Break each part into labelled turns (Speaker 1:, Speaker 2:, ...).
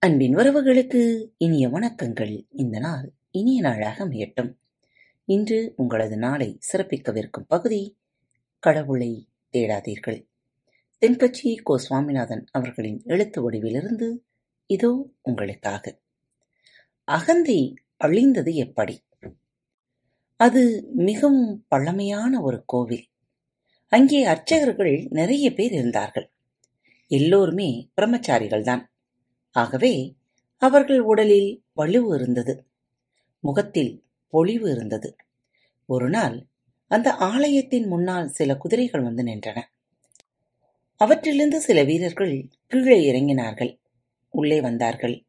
Speaker 1: அன்பின் உறவுகளுக்கு இனிய வணக்கங்கள். இந்த நாள் இனிய நாளாக அமையட்டும். இன்று உங்களது நாளை சிறப்பிக்கவிருக்கும் பகுதி கடவுளை தேடாதீர்கள். தென்கட்சி கோ சுவாமிநாதன் அவர்களின் எழுத்து வடிவிலிருந்து இதோ உங்களுக்காக. அகந்தை அழிந்தது எப்படி? அது மிகவும் பழமையான ஒரு கோவில். அங்கே அர்ச்சகர்கள் நிறைய பேர் இருந்தார்கள். எல்லோருமே பிரம்மச்சாரிகள்தான். ஆகவே அவர்கள் உடலில் வலுவு இருந்தது. முகத்தில் பொலிவு இருந்தது. ஒரு நாள் அந்த ஆலயத்தின் முன்னால் சில குதிரைகள் வந்து நின்றன. அவற்றிலிருந்து சில வீரர்கள் கீழே இறங்கினார்கள். உள்ளே வந்தார்கள்.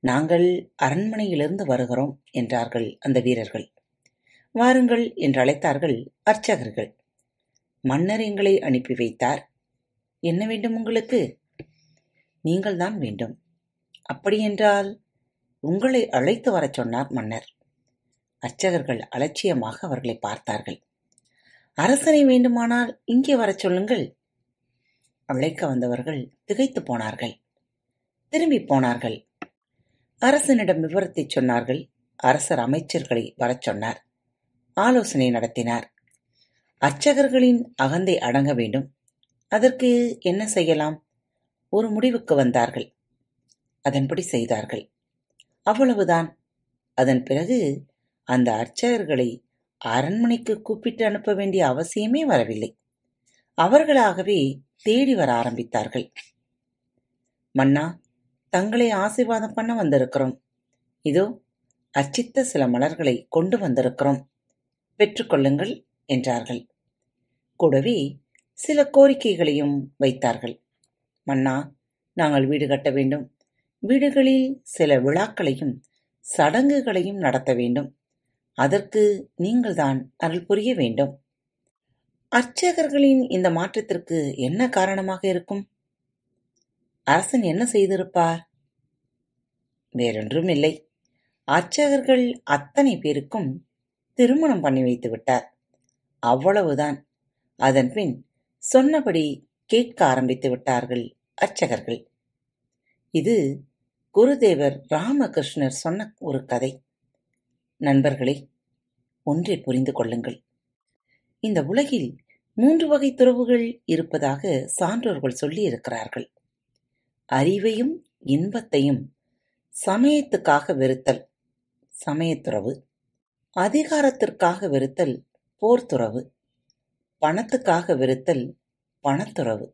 Speaker 1: நாங்கள் அரண்மனையிலிருந்து வருகிறோம் என்றார்கள் அந்த வீரர்கள். வாருங்கள் என்று அழைத்தார்கள் அர்ச்சகர்கள். மன்னர் எங்களை அனுப்பி வைத்தார். என்ன வேண்டும் உங்களுக்கு? நீங்கள்தான் வேண்டும் அப்படியென்றால் உங்களை அழைத்து வரச் சொன்னார் மன்னர். அர்ச்சகர்கள் அலட்சியமாக அவர்களை பார்த்தார்கள். அரசனை வேண்டுமானால் இங்கே வரச் சொல்லுங்கள். அழைக்க வந்தவர்கள் திகைத்து போனார்கள். திரும்பி போனார்கள். அரசனிடம் விவரத்தை சொன்னார்கள். அரசர் அமைச்சர்களை வரச் சொன்னார். ஆலோசனை நடத்தினார். அர்ச்சகர்களின் அகந்தை அடங்க வேண்டும். அதற்கு என்ன செய்யலாம்? ஒரு முடிவுக்கு வந்தார்கள். அதன்படி செய்தார்கள். அவ்வளவுதான். அதன் பிறகு அந்த அர்ச்சகர்களை அரண்மனைக்கு கூப்பிட்டு அனுப்ப வேண்டிய அவசியமே வரவில்லை. அவர்களாகவே தேடி வர ஆரம்பித்தார்கள். மன்னா தங்களை ஆசீர்வாதம் பண்ண வந்திருக்கிறோம். இதோ அர்ச்சித்த சில மலர்களை கொண்டு வந்திருக்கிறோம். பெற்றுக்கொள்ளுங்கள் என்றார்கள். கூடவே சில கோரிக்கைகளையும் வைத்தார்கள். மன்னா நாங்கள் வீடு கட்ட வேண்டும். வீடுகளில் சில விழாக்களையும் சடங்குகளையும் நடத்த வேண்டும். அதற்கு நீங்கள்தான் அருள் புரிய வேண்டும். அர்ச்சகர்களின் இந்த மாற்றத்திற்கு என்ன காரணமாக இருக்கும்? அரசன் என்ன செய்திருப்பார்? வேறொன்றும் இல்லை அர்ச்சகர்கள் அத்தனை பேருக்கும் திருமணம் பண்ணி வைத்து விட்டார். அவ்வளவுதான். அதன்பின் சொன்னபடி கேட்க ஆரம்பித்து விட்டார்கள் அர்ச்சகர்கள். இது குருதேவர் ராமகிருஷ்ணர் சொன்ன ஒரு கதை. நண்பர்களே ஒன்றை புரிந்து கொள்ளுங்கள். இந்த உலகில் மூன்று வகை துறவுகள் இருப்பதாக சான்றோர்கள் சொல்லியிருக்கிறார்கள். அறிவையும் இன்பத்தையும் சமயத்துக்காக வெறுத்தல் சமயத்துறவு அதிகாரத்திற்காக வெறுத்தல் போர்த்துறவு பணத்துக்காக வெறுத்தல் பணத்துறவு.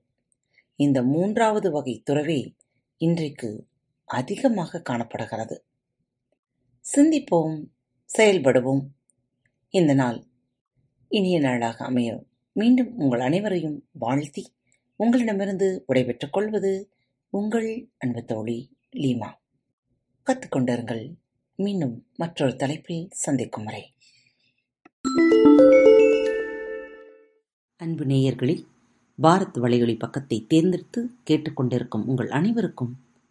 Speaker 1: இந்த மூன்றாவது வகை துறவே இன்றைக்கு அதிகமாக காணப்படுகிறது. சிந்திப்போம் செயல்படுவோம். இந்த நாள் இனிய நாளாக அமைய மீண்டும் உங்கள் அனைவரையும் வாழ்த்தி உங்களிடமிருந்து விடைபெற்றுக் கொள்வது உங்கள் அன்பு தோழி லீமா. கத்துக்கொண்டிருங்கள் மீண்டும் மற்றொரு தலைப்பில் சந்திக்கும் வரை. அன்பு நேயர்களில் பாரத் வலையொலி பக்கத்தை தேர்ந்தெடுத்து கேட்டுக்கொண்டிருக்கும் உங்கள் அனைவருக்கும்